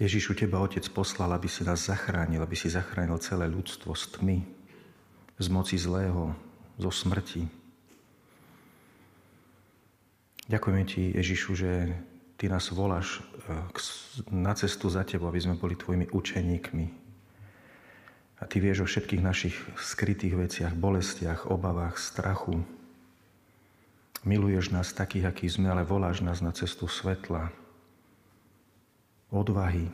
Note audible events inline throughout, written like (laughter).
Ježišu, Teba Otec poslal, aby si nás zachránil, aby si zachránil celé ľudstvo z tmy, z moci zlého, zo smrti. Ďakujeme Ti, Ježišu, že Ty nás voláš eh, na cestu za Tebou, aby sme boli Tvojimi učeníkmi. A Ty vieš o všetkých našich skrytých veciach, bolestiach, obavách, strachu. Miluješ nás takých, akí sme, ale voláš nás na cestu svetla, odvahy,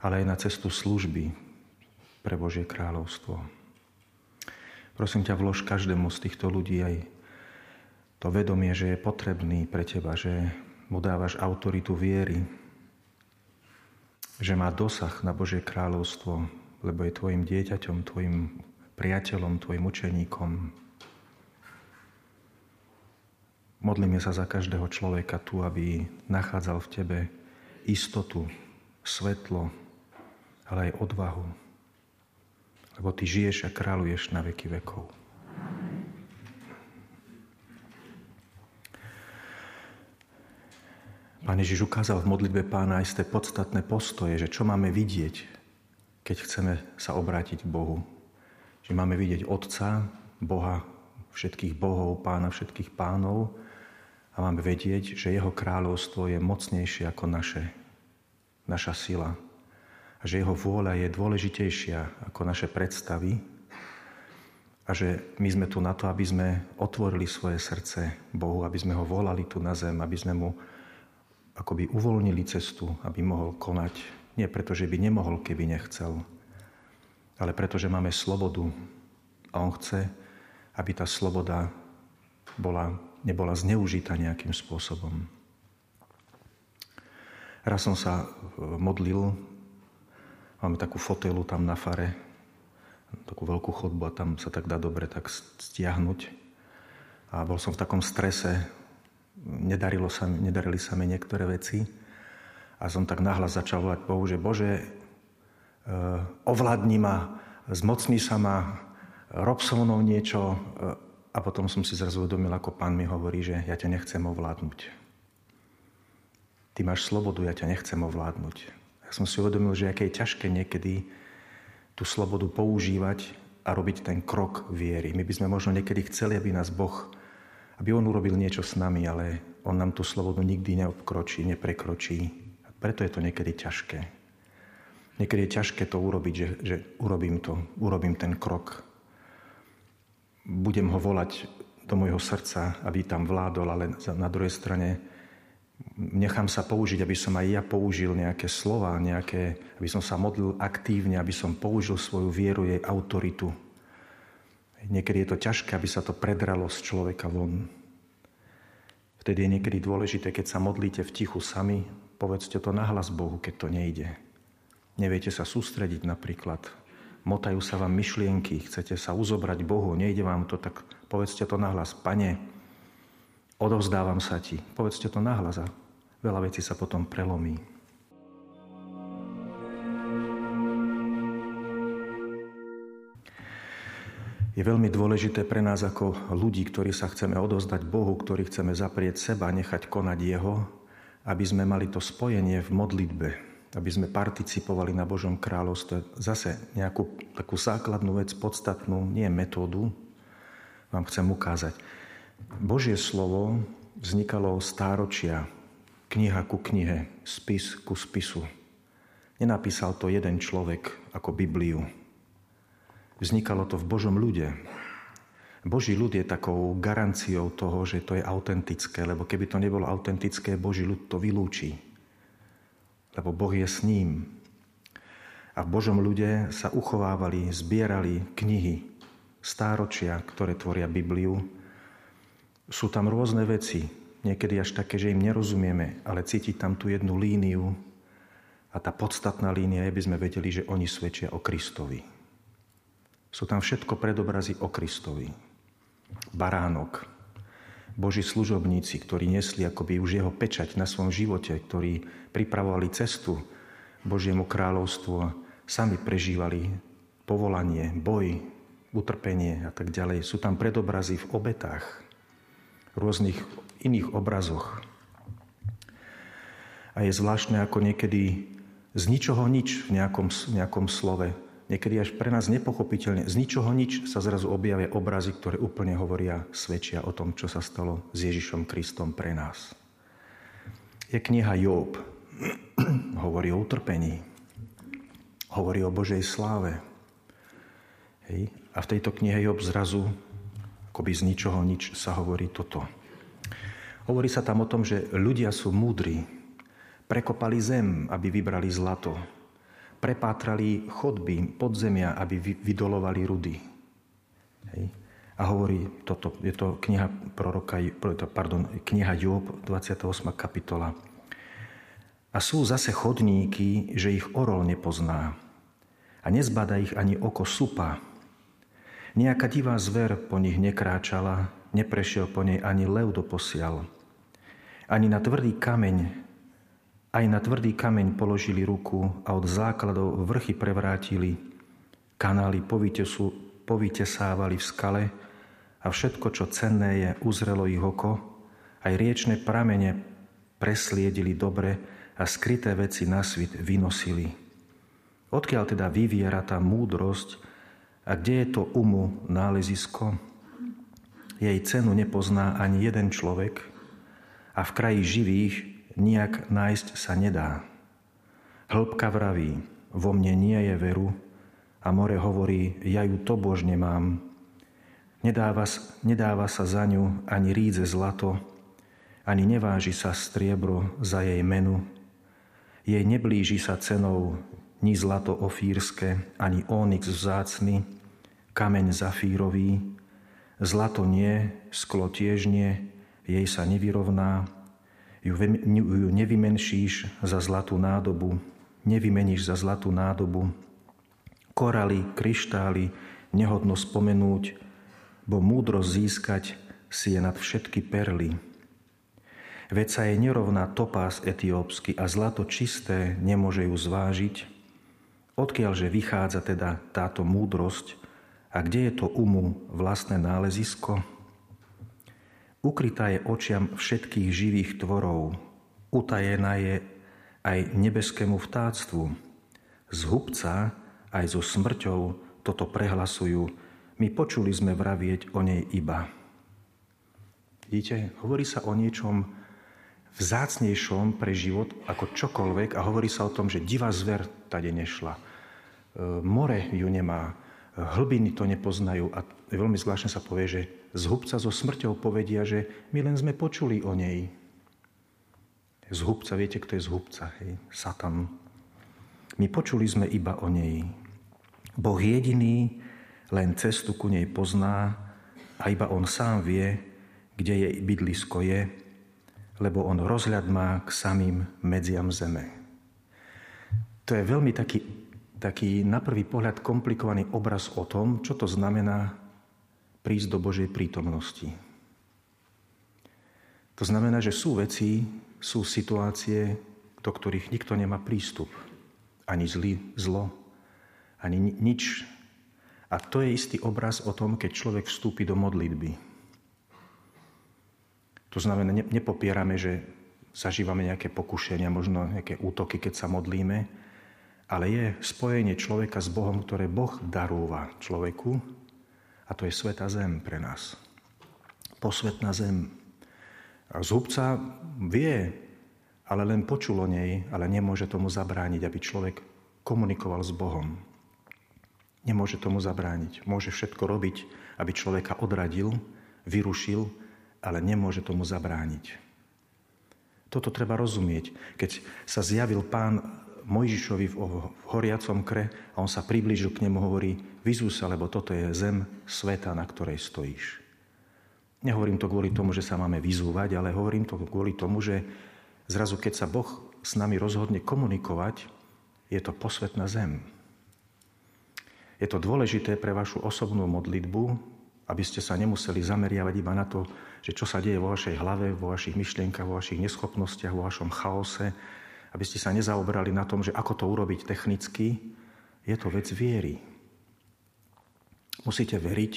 ale aj na cestu služby pre Božie kráľovstvo. Prosím ťa, vlož každému z týchto ľudí aj to vedomie, že je potrebný pre teba, že mu dávaš autoritu viery, že má dosah na Božie kráľovstvo, lebo je tvojim dieťaťom, tvojim priateľom, tvojim učeníkom. Modlíme sa za každého človeka tu, aby nachádzal v tebe istotu, svetlo, ale aj odvahu. Lebo ty žiješ a kráľuješ na veky vekov. Pán Ježiš ukázal v modlitbe pána aj ste podstatné postoje, že čo máme vidieť, keď chceme sa obrátiť k Bohu. Že máme vidieť Otca, Boha, všetkých bohov, pána všetkých pánov a máme vedieť, že jeho kráľovstvo je mocnejšie ako naše, naša sila. A že jeho vôľa je dôležitejšia ako naše predstavy. A že my sme tu na to, aby sme otvorili svoje srdce Bohu, aby sme ho volali tu na zem, aby sme mu akoby uvoľnili cestu, aby mohol konať. Nie preto, že by nemohol, keby nechcel, ale preto, že máme slobodu. A on chce, aby tá sloboda bola nebola zneužitá nejakým spôsobom. Raz som sa e, modlil, máme takú fotelu tam na fare, takú veľkú chodbu a tam sa tak dá dobre tak stiahnuť. A bol som v takom strese, nedarilo sa, nedarili sa mi niektoré veci. A som tak nahlas začal volať Bohu, že Bože, e, ovládni ma, zmocni sa ma, rob so mnou niečo, e, a potom som si zrazu uvedomil, ako pán mi hovorí, že ja ťa nechcem ovládnuť. Ty máš slobodu, ja ťa nechcem ovládnuť. Ja som si uvedomil, že aké je ťažké niekedy tú slobodu používať a robiť ten krok viery. My by sme možno niekedy chceli, aby nás Boh, aby On urobil niečo s nami, ale On nám tú slobodu nikdy neobkročí, neprekročí. A preto je to niekedy ťažké. Niekedy je ťažké to urobiť, že, že urobím to, urobím ten krok budem ho volať do môjho srdca, aby tam vládol, ale na druhej strane nechám sa použiť, aby som aj ja použil nejaké slova, nejaké, aby som sa modlil aktívne, aby som použil svoju vieru, jej autoritu. Niekedy je to ťažké, aby sa to predralo z človeka von. Vtedy je niekedy dôležité, keď sa modlíte v tichu sami, povedzte to nahlas Bohu, keď to nejde. Neviete sa sústrediť napríklad motajú sa vám myšlienky, chcete sa uzobrať Bohu, nejde vám to, tak povedzte to nahlas. Pane, odovzdávam sa Ti. Povedzte to nahlas a veľa vecí sa potom prelomí. Je veľmi dôležité pre nás ako ľudí, ktorí sa chceme odozdať Bohu, ktorí chceme zaprieť seba, nechať konať Jeho, aby sme mali to spojenie v modlitbe, aby sme participovali na Božom kráľovstve. Zase nejakú takú základnú vec, podstatnú, nie metódu, vám chcem ukázať. Božie slovo vznikalo stáročia, kniha ku knihe, spis ku spisu. Nenapísal to jeden človek ako Bibliu. Vznikalo to v Božom ľude. Boží ľud je takou garanciou toho, že to je autentické, lebo keby to nebolo autentické, Boží ľud to vylúči lebo Boh je s ním. A v Božom ľude sa uchovávali, zbierali knihy, stáročia, ktoré tvoria Bibliu. Sú tam rôzne veci, niekedy až také, že im nerozumieme, ale cítiť tam tú jednu líniu a tá podstatná línia je, aby sme vedeli, že oni svedčia o Kristovi. Sú tam všetko predobrazy o Kristovi. Baránok, Boží služobníci, ktorí nesli akoby už jeho pečať na svojom živote, ktorí pripravovali cestu Božiemu kráľovstvu a sami prežívali povolanie, boj, utrpenie a tak ďalej. Sú tam predobrazy v obetách, rôznych iných obrazoch. A je zvláštne, ako niekedy z ničoho nič v nejakom, nejakom slove, niekedy až pre nás nepochopiteľne, z ničoho nič sa zrazu objavia obrazy, ktoré úplne hovoria, svedčia o tom, čo sa stalo s Ježišom Kristom pre nás. Je kniha Job. (clears throat) hovorí o utrpení. Hovorí o Božej sláve. Hej. A v tejto knihe Job zrazu, akoby z ničoho nič, sa hovorí toto. Hovorí sa tam o tom, že ľudia sú múdri, prekopali zem, aby vybrali zlato, prepátrali chodby podzemia, aby vydolovali rudy. Hej. A hovorí toto, je to kniha, proroka, pardon, kniha Job, 28. kapitola. A sú zase chodníky, že ich orol nepozná. A nezbada ich ani oko supa. Nejaká divá zver po nich nekráčala, neprešiel po nej ani lev doposiaľ. Ani na tvrdý kameň, aj na tvrdý kameň položili ruku a od základov vrchy prevrátili. Kanály povitesávali v skale a všetko, čo cenné je, uzrelo ich oko. Aj riečne pramene presliedili dobre a skryté veci na svit vynosili. Odkiaľ teda vyviera tá múdrosť a kde je to umu nálezisko? Jej cenu nepozná ani jeden človek, a v kraji živých nijak nájsť sa nedá. Hĺbka vraví, vo mne nie je veru a more hovorí, ja ju to božne mám. Nedáva, nedáva sa za ňu ani rídze zlato, ani neváži sa striebro za jej menu. Jej neblíži sa cenou ni zlato ofírske, ani onyx vzácny, kameň zafírový, zlato nie, sklo tiež nie, jej sa nevyrovná, ju, ju nevymenšíš za zlatú nádobu, nevymeníš za zlatú nádobu. Koraly, kryštály, nehodno spomenúť, bo múdrosť získať si je nad všetky perly. Veď jej nerovná topás etiópsky a zlato čisté nemôže ju zvážiť, odkiaľže vychádza teda táto múdrosť a kde je to umu vlastné nálezisko? Ukrytá je očiam všetkých živých tvorov, utajená je aj nebeskému vtáctvu. Z hubca aj so smrťou toto prehlasujú. My počuli sme vravieť o nej iba. Vidíte, hovorí sa o niečom vzácnejšom pre život ako čokoľvek a hovorí sa o tom, že divá zver tade nešla. E, more ju nemá, hlbiny to nepoznajú a veľmi zvláštne sa povie, že z hubca so smrťou povedia, že my len sme počuli o nej. Z hubca, viete, kto je z hubca? Hej? Satan. My počuli sme iba o nej. Boh jediný len cestu ku nej pozná a iba on sám vie, kde jej bydlisko je, lebo on rozhľad má k samým medziam zeme. To je veľmi taký, taký na prvý pohľad komplikovaný obraz o tom, čo to znamená prísť do Božej prítomnosti. To znamená, že sú veci, sú situácie, do ktorých nikto nemá prístup. Ani zlý, zlo, ani nič. A to je istý obraz o tom, keď človek vstúpi do modlitby. To znamená, nepopierame, že zažívame nejaké pokušenia, možno nejaké útoky, keď sa modlíme, ale je spojenie človeka s Bohom, ktoré Boh darúva človeku a to je sveta zem pre nás. Posvetná zem. A zhubca vie, ale len počul o nej, ale nemôže tomu zabrániť, aby človek komunikoval s Bohom. Nemôže tomu zabrániť. Môže všetko robiť, aby človeka odradil, vyrušil, ale nemôže tomu zabrániť. Toto treba rozumieť. Keď sa zjavil pán Mojžišovi v horiacom kre a on sa priblížil k nemu, hovorí, vyzú sa, lebo toto je zem sveta, na ktorej stojíš. Nehovorím to kvôli tomu, že sa máme vyzúvať, ale hovorím to kvôli tomu, že zrazu keď sa Boh s nami rozhodne komunikovať, je to posvetná zem. Je to dôležité pre vašu osobnú modlitbu, aby ste sa nemuseli zameriavať iba na to, že čo sa deje vo vašej hlave, vo vašich myšlienkach, vo vašich neschopnostiach, vo vašom chaose, aby ste sa nezaoberali na tom, že ako to urobiť technicky, je to vec viery. Musíte veriť,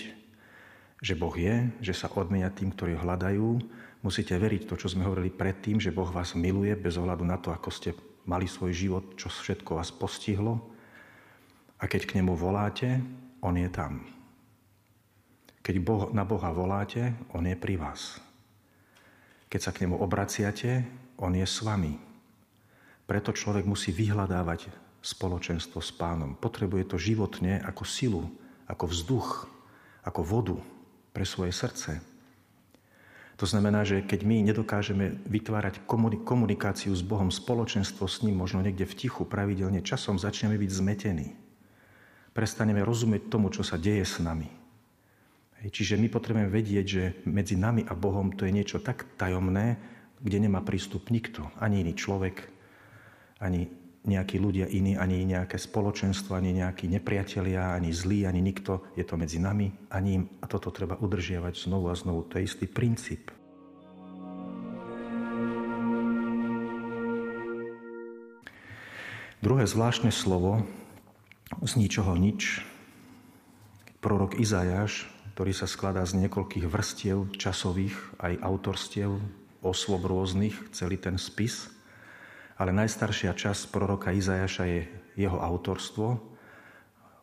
že Boh je, že sa odmenia tým, ktorí hľadajú. Musíte veriť to, čo sme hovorili predtým, že Boh vás miluje bez ohľadu na to, ako ste mali svoj život, čo všetko vás postihlo. A keď k nemu voláte, on je tam. Keď boh, na Boha voláte, on je pri vás. Keď sa k nemu obraciate, on je s vami. Preto človek musí vyhľadávať spoločenstvo s pánom. Potrebuje to životne ako silu, ako vzduch, ako vodu pre svoje srdce. To znamená, že keď my nedokážeme vytvárať komunikáciu s Bohom, spoločenstvo s ním, možno niekde v tichu, pravidelne, časom začneme byť zmetení. Prestaneme rozumieť tomu, čo sa deje s nami. Čiže my potrebujeme vedieť, že medzi nami a Bohom to je niečo tak tajomné, kde nemá prístup nikto, ani iný človek, ani nejakí ľudia iní, ani nejaké spoločenstvo, ani nejakí nepriatelia, ani zlí, ani nikto. Je to medzi nami a ním a toto treba udržiavať znovu a znovu. To je istý princíp. Druhé zvláštne slovo z ničoho nič. Prorok Izajáš, ktorý sa skladá z niekoľkých vrstiev časových, aj autorstiev, osôb rôznych, celý ten spis – ale najstaršia časť proroka Izajaša je jeho autorstvo,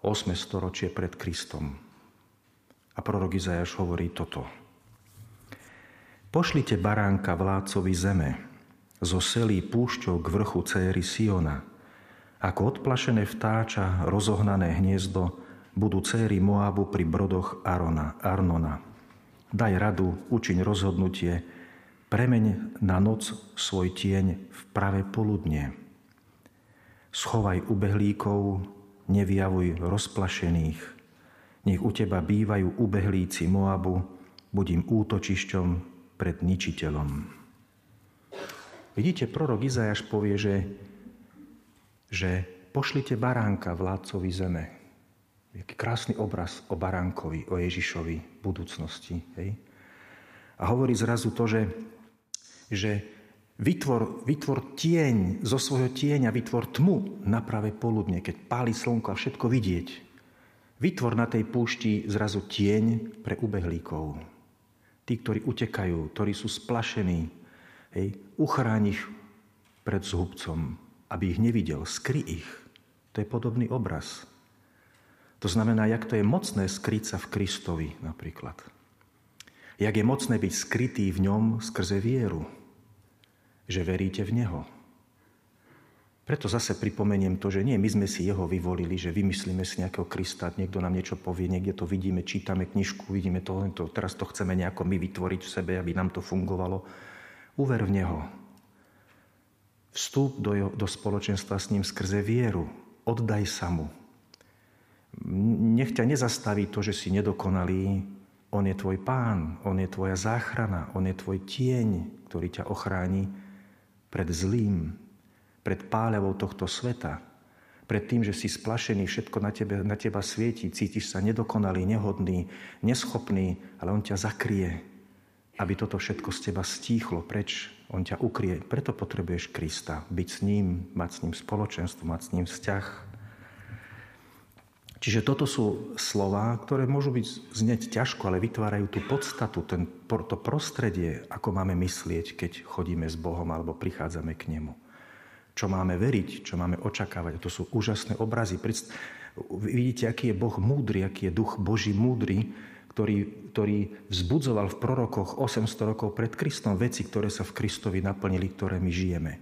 8. storočie pred Kristom. A prorok Izajaš hovorí toto. Pošlite baránka vládcovi zeme, zo selí púšťou k vrchu céry Siona. Ako odplašené vtáča rozohnané hniezdo budú céry Moabu pri brodoch Arona, Arnona. Daj radu, učiň rozhodnutie, Premeň na noc svoj tieň v pravé poludne. Schovaj ubehlíkov, nevyjavuj rozplašených. Nech u teba bývajú ubehlíci Moabu, buď im útočišťom pred ničiteľom. Vidíte, prorok Izajaš povie, že, že pošlite baránka vládcovi zeme. Jaký krásny obraz o baránkovi, o Ježišovi budúcnosti. Hej? A hovorí zrazu to, že že vytvor, vytvor tieň, zo svojho tieňa vytvor tmu na pravé poludne, keď páli slnko a všetko vidieť. Vytvor na tej púšti zrazu tieň pre ubehlíkov. Tí, ktorí utekajú, ktorí sú splašení, hej, uchráň ich pred zhubcom, aby ich nevidel, skry ich. To je podobný obraz. To znamená, jak to je mocné skryť sa v Kristovi napríklad. Jak je mocné byť skrytý v ňom skrze vieru že veríte v Neho. Preto zase pripomeniem to, že nie my sme si Jeho vyvolili, že vymyslíme si nejakého Krista, niekto nám niečo povie, niekde to vidíme, čítame knižku, vidíme to, to, teraz to chceme nejako my vytvoriť v sebe, aby nám to fungovalo. Uver v Neho. Vstúp do, jeho, do spoločenstva s ním skrze vieru. Oddaj sa mu. Nech ťa nezastaví to, že si nedokonalý. On je tvoj pán, on je tvoja záchrana, on je tvoj tieň, ktorý ťa ochráni pred zlým, pred páľavou tohto sveta, pred tým, že si splašený, všetko na, tebe, na teba svieti, cítiš sa nedokonalý, nehodný, neschopný, ale on ťa zakrie, aby toto všetko z teba stíchlo preč. On ťa ukrie. Preto potrebuješ Krista, byť s ním, mať s ním spoločenstvo, mať s ním vzťah. Čiže toto sú slova, ktoré môžu byť znieť ťažko, ale vytvárajú tú podstatu, ten, to prostredie, ako máme myslieť, keď chodíme s Bohom alebo prichádzame k Nemu. Čo máme veriť, čo máme očakávať. To sú úžasné obrazy. Vidíte, aký je Boh múdry, aký je duch Boží múdry, ktorý, ktorý vzbudzoval v prorokoch 800 rokov pred Kristom veci, ktoré sa v Kristovi naplnili, ktoré my žijeme.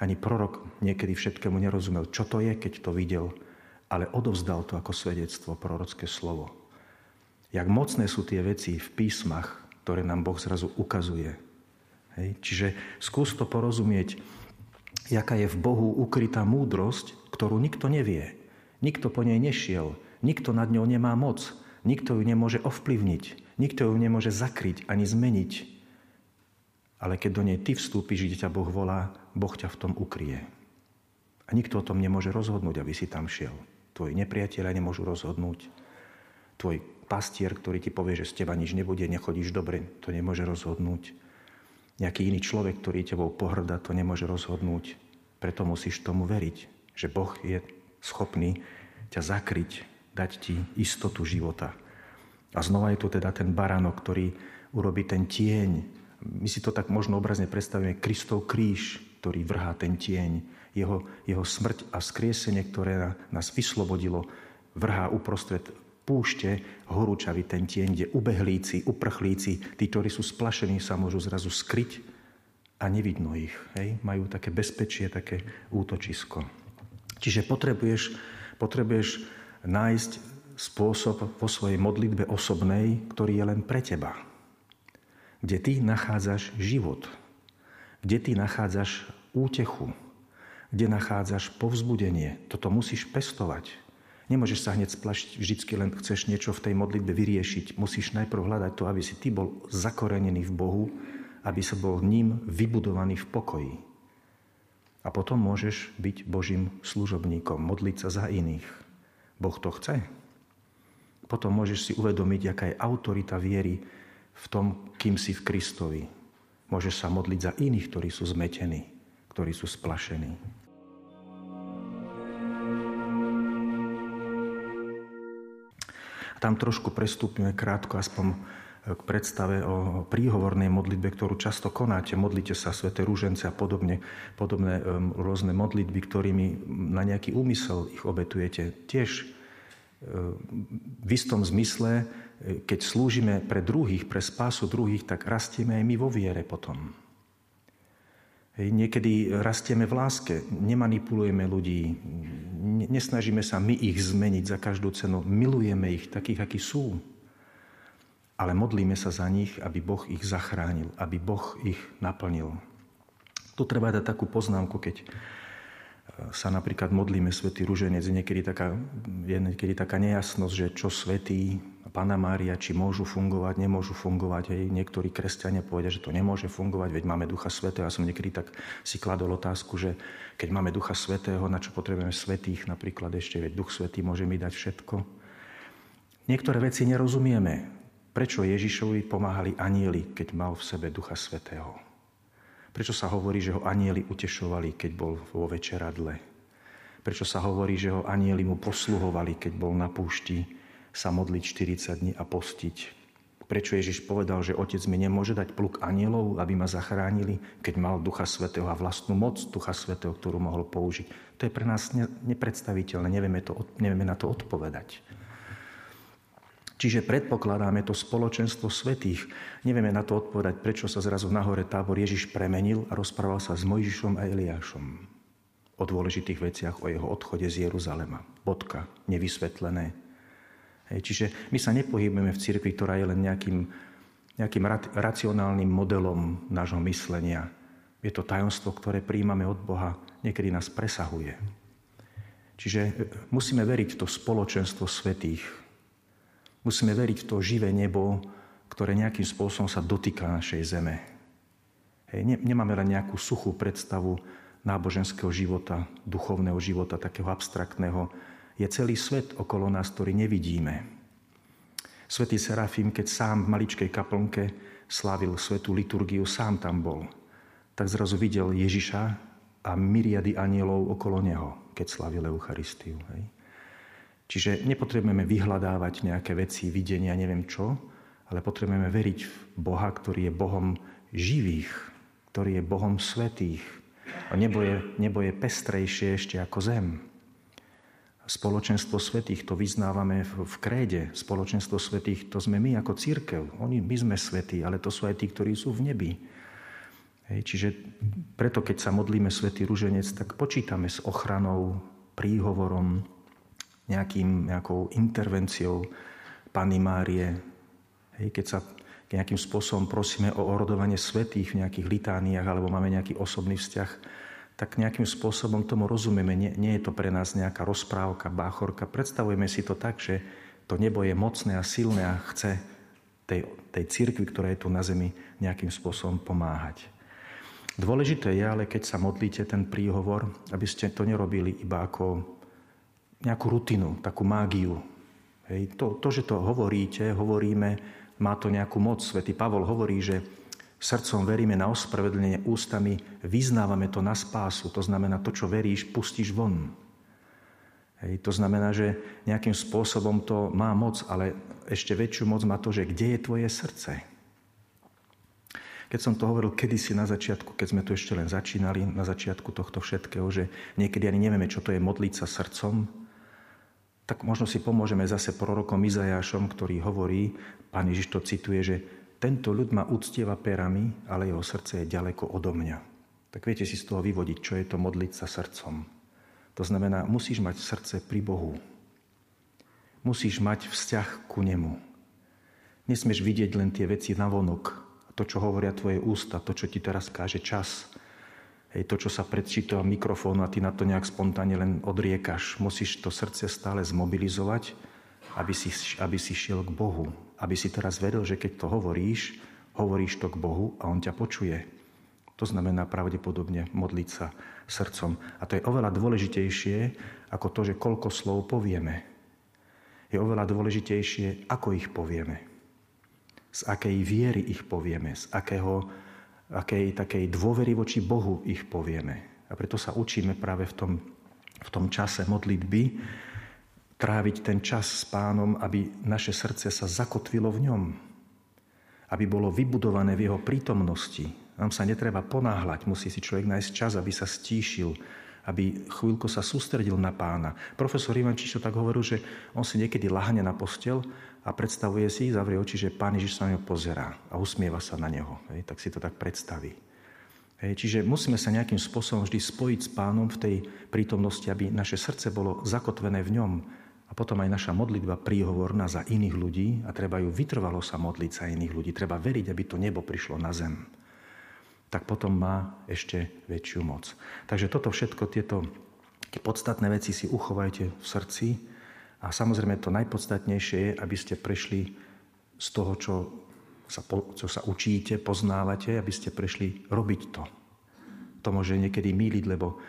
Ani prorok niekedy všetkému nerozumel, čo to je, keď to videl, ale odovzdal to ako svedectvo, prorocké slovo. Jak mocné sú tie veci v písmach, ktoré nám Boh zrazu ukazuje. Hej. Čiže skús to porozumieť, jaká je v Bohu ukrytá múdrosť, ktorú nikto nevie. Nikto po nej nešiel, nikto nad ňou nemá moc, nikto ju nemôže ovplyvniť, nikto ju nemôže zakryť ani zmeniť. Ale keď do nej ty vstúpiš, kde ťa Boh volá, Boh ťa v tom ukrie. A nikto o tom nemôže rozhodnúť, aby si tam šiel. Tvoji nepriatelia nemôžu rozhodnúť. Tvoj pastier, ktorý ti povie, že z teba nič nebude, nechodíš dobre, to nemôže rozhodnúť. Nejaký iný človek, ktorý tebou pohrda, to nemôže rozhodnúť. Preto musíš tomu veriť, že Boh je schopný ťa zakryť, dať ti istotu života. A znova je tu teda ten baránok, ktorý urobí ten tieň my si to tak možno obrazne predstavíme, Kristov kríž, ktorý vrhá ten tieň, jeho, jeho smrť a skriesenie, ktoré nás vyslobodilo, vrhá uprostred púšte horúčavý ten tieň, kde ubehlíci, uprchlíci, tí, ktorí sú splašení, sa môžu zrazu skryť a nevidno ich. Hej? Majú také bezpečie, také útočisko. Čiže potrebuješ, potrebuješ nájsť spôsob vo svojej modlitbe osobnej, ktorý je len pre teba. Kde ty nachádzaš život. Kde ty nachádzaš útechu. Kde nachádzaš povzbudenie. Toto musíš pestovať. Nemôžeš sa hneď splašiť, vždycky len chceš niečo v tej modlitbe vyriešiť. Musíš najprv hľadať to, aby si ty bol zakorenený v Bohu, aby sa bol ním vybudovaný v pokoji. A potom môžeš byť Božím služobníkom, modliť sa za iných. Boh to chce. Potom môžeš si uvedomiť, aká je autorita viery v tom, kým si v Kristovi. Môžeš sa modliť za iných, ktorí sú zmetení, ktorí sú splašení. Tam trošku prestúpime krátko aspoň k predstave o príhovornej modlitbe, ktorú často konáte. Modlite sa, sveté rúžence a podobne, podobné um, rôzne modlitby, ktorými na nejaký úmysel ich obetujete. Tiež uh, v istom zmysle, uh, keď slúžime pre druhých, pre spásu druhých, tak rastieme aj my vo viere potom. Niekedy rastieme v láske, nemanipulujeme ľudí, nesnažíme sa my ich zmeniť za každú cenu, milujeme ich takých, akí sú. Ale modlíme sa za nich, aby Boh ich zachránil, aby Boh ich naplnil. Tu treba dať takú poznámku, keď sa napríklad modlíme Svetý Ruženec, niekedy taká, je niekedy taká nejasnosť, že čo Svetý, Pana Mária, či môžu fungovať, nemôžu fungovať. Hej. Niektorí kresťania povedia, že to nemôže fungovať, veď máme Ducha Svetého. Ja som niekedy tak si kladol otázku, že keď máme Ducha Svetého, na čo potrebujeme Svetých napríklad ešte, veď Duch Svetý môže mi dať všetko. Niektoré veci nerozumieme. Prečo Ježišovi pomáhali anieli, keď mal v sebe Ducha Svetého? Prečo sa hovorí, že ho anieli utešovali, keď bol vo večeradle? Prečo sa hovorí, že ho anieli mu posluhovali, keď bol na púšti sa modliť 40 dní a postiť? Prečo Ježiš povedal, že otec mi nemôže dať pluk anielov, aby ma zachránili, keď mal Ducha Svetého a vlastnú moc Ducha Svetého, ktorú mohol použiť? To je pre nás nepredstaviteľné, nevieme, to, nevieme na to odpovedať. Čiže predpokladáme to spoločenstvo svetých. Nevieme na to odpovedať, prečo sa zrazu na hore tábor Ježiš premenil a rozprával sa s Mojžišom a Eliášom o dôležitých veciach, o jeho odchode z Jeruzalema. Bodka, nevysvetlené. Čiže my sa nepohybujeme v cirkvi, ktorá je len nejakým, nejakým racionálnym modelom nášho myslenia. Je to tajomstvo, ktoré príjmame od Boha, niekedy nás presahuje. Čiže e, musíme veriť v to spoločenstvo svetých, Musíme veriť v to živé nebo, ktoré nejakým spôsobom sa dotýka našej zeme. Hej, ne, nemáme len nejakú suchú predstavu náboženského života, duchovného života, takého abstraktného. Je celý svet okolo nás, ktorý nevidíme. Svetý Serafím, keď sám v maličkej kaplnke slávil svetú liturgiu, sám tam bol, tak zrazu videl Ježiša a myriady anielov okolo neho, keď slávil Eucharistiu. Hej. Čiže nepotrebujeme vyhľadávať nejaké veci, videnia, neviem čo, ale potrebujeme veriť v Boha, ktorý je Bohom živých, ktorý je Bohom svetých. A nebo je, nebo je pestrejšie ešte ako zem. Spoločenstvo svetých to vyznávame v, kréde. Spoločenstvo svetých to sme my ako církev. Oni, my sme svetí, ale to sú aj tí, ktorí sú v nebi. Hej, čiže preto, keď sa modlíme Svetý Ruženec, tak počítame s ochranou, príhovorom, nejakým, nejakou intervenciou Pany Márie. Hej, keď sa nejakým spôsobom prosíme o orodovanie svetých v nejakých litániách alebo máme nejaký osobný vzťah, tak nejakým spôsobom tomu rozumieme. Nie, nie je to pre nás nejaká rozprávka, báchorka. Predstavujeme si to tak, že to nebo je mocné a silné a chce tej, tej cirkvi, ktorá je tu na zemi, nejakým spôsobom pomáhať. Dôležité je ale, keď sa modlíte ten príhovor, aby ste to nerobili iba ako nejakú rutinu, takú mágiu. Hej. To, to, že to hovoríte, hovoríme, má to nejakú moc. Svetý Pavol hovorí, že srdcom veríme na ospravedlnenie, ústami vyznávame to na spásu. To znamená, to, čo veríš, pustíš von. Hej. To znamená, že nejakým spôsobom to má moc, ale ešte väčšiu moc má to, že kde je tvoje srdce. Keď som to hovoril kedysi na začiatku, keď sme tu ešte len začínali, na začiatku tohto všetkého, že niekedy ani nevieme, čo to je modliť sa srdcom, tak možno si pomôžeme zase prorokom Izajášom, ktorý hovorí, pán Ježiš to cituje, že tento ľud ma uctieva perami, ale jeho srdce je ďaleko odo mňa. Tak viete si z toho vyvodiť, čo je to modliť sa srdcom. To znamená, musíš mať srdce pri Bohu. Musíš mať vzťah ku Nemu. Nesmieš vidieť len tie veci na vonok, to, čo hovoria tvoje ústa, to, čo ti teraz káže čas. Hej, to, čo sa predčíta mikrofónu a ty na to nejak spontánne len odriekaš. Musíš to srdce stále zmobilizovať, aby si, aby si šiel k Bohu. Aby si teraz vedel, že keď to hovoríš, hovoríš to k Bohu a On ťa počuje. To znamená pravdepodobne modliť sa srdcom. A to je oveľa dôležitejšie ako to, že koľko slov povieme. Je oveľa dôležitejšie, ako ich povieme z akej viery ich povieme, z akého, akej takej dôvery voči Bohu ich povieme. A preto sa učíme práve v tom, v tom čase modlitby tráviť ten čas s pánom, aby naše srdce sa zakotvilo v ňom. Aby bolo vybudované v jeho prítomnosti. Nám sa netreba ponáhľať, musí si človek nájsť čas, aby sa stíšil, aby chvíľko sa sústredil na pána. Profesor Ivan Čišo tak hovoril, že on si niekedy lahne na postel a predstavuje si, zavrie oči, že pán Ježiš sa na ňo pozerá a usmieva sa na neho. Hej, tak si to tak predstaví. Hej, čiže musíme sa nejakým spôsobom vždy spojiť s pánom v tej prítomnosti, aby naše srdce bolo zakotvené v ňom a potom aj naša modlitba príhovorná za iných ľudí a treba ju vytrvalo sa modliť za iných ľudí. Treba veriť, aby to nebo prišlo na zem tak potom má ešte väčšiu moc. Takže toto všetko, tieto podstatné veci si uchovajte v srdci a samozrejme to najpodstatnejšie je, aby ste prešli z toho, čo sa, čo sa učíte, poznávate, aby ste prešli robiť to. To môže niekedy míliť, lebo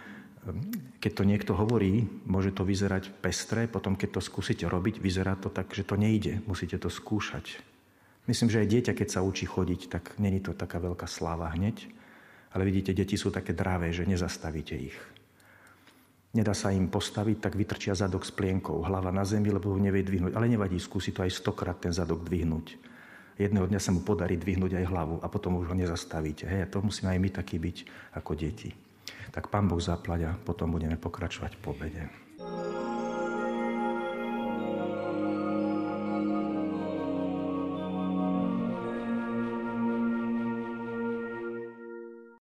keď to niekto hovorí, môže to vyzerať pestré, potom keď to skúsite robiť, vyzerá to tak, že to nejde. Musíte to skúšať. Myslím, že aj dieťa, keď sa učí chodiť, tak není to taká veľká sláva hneď. Ale vidíte, deti sú také dráve, že nezastavíte ich. Nedá sa im postaviť, tak vytrčia zadok s plienkou, hlava na zemi, lebo ho nevie dvihnúť. Ale nevadí, skúsi to aj stokrát ten zadok dvihnúť. Jedného dňa sa mu podarí dvihnúť aj hlavu a potom už ho nezastavíte. Hej, to musíme aj my takí byť ako deti. Tak pán Boh zaplať potom budeme pokračovať po obede.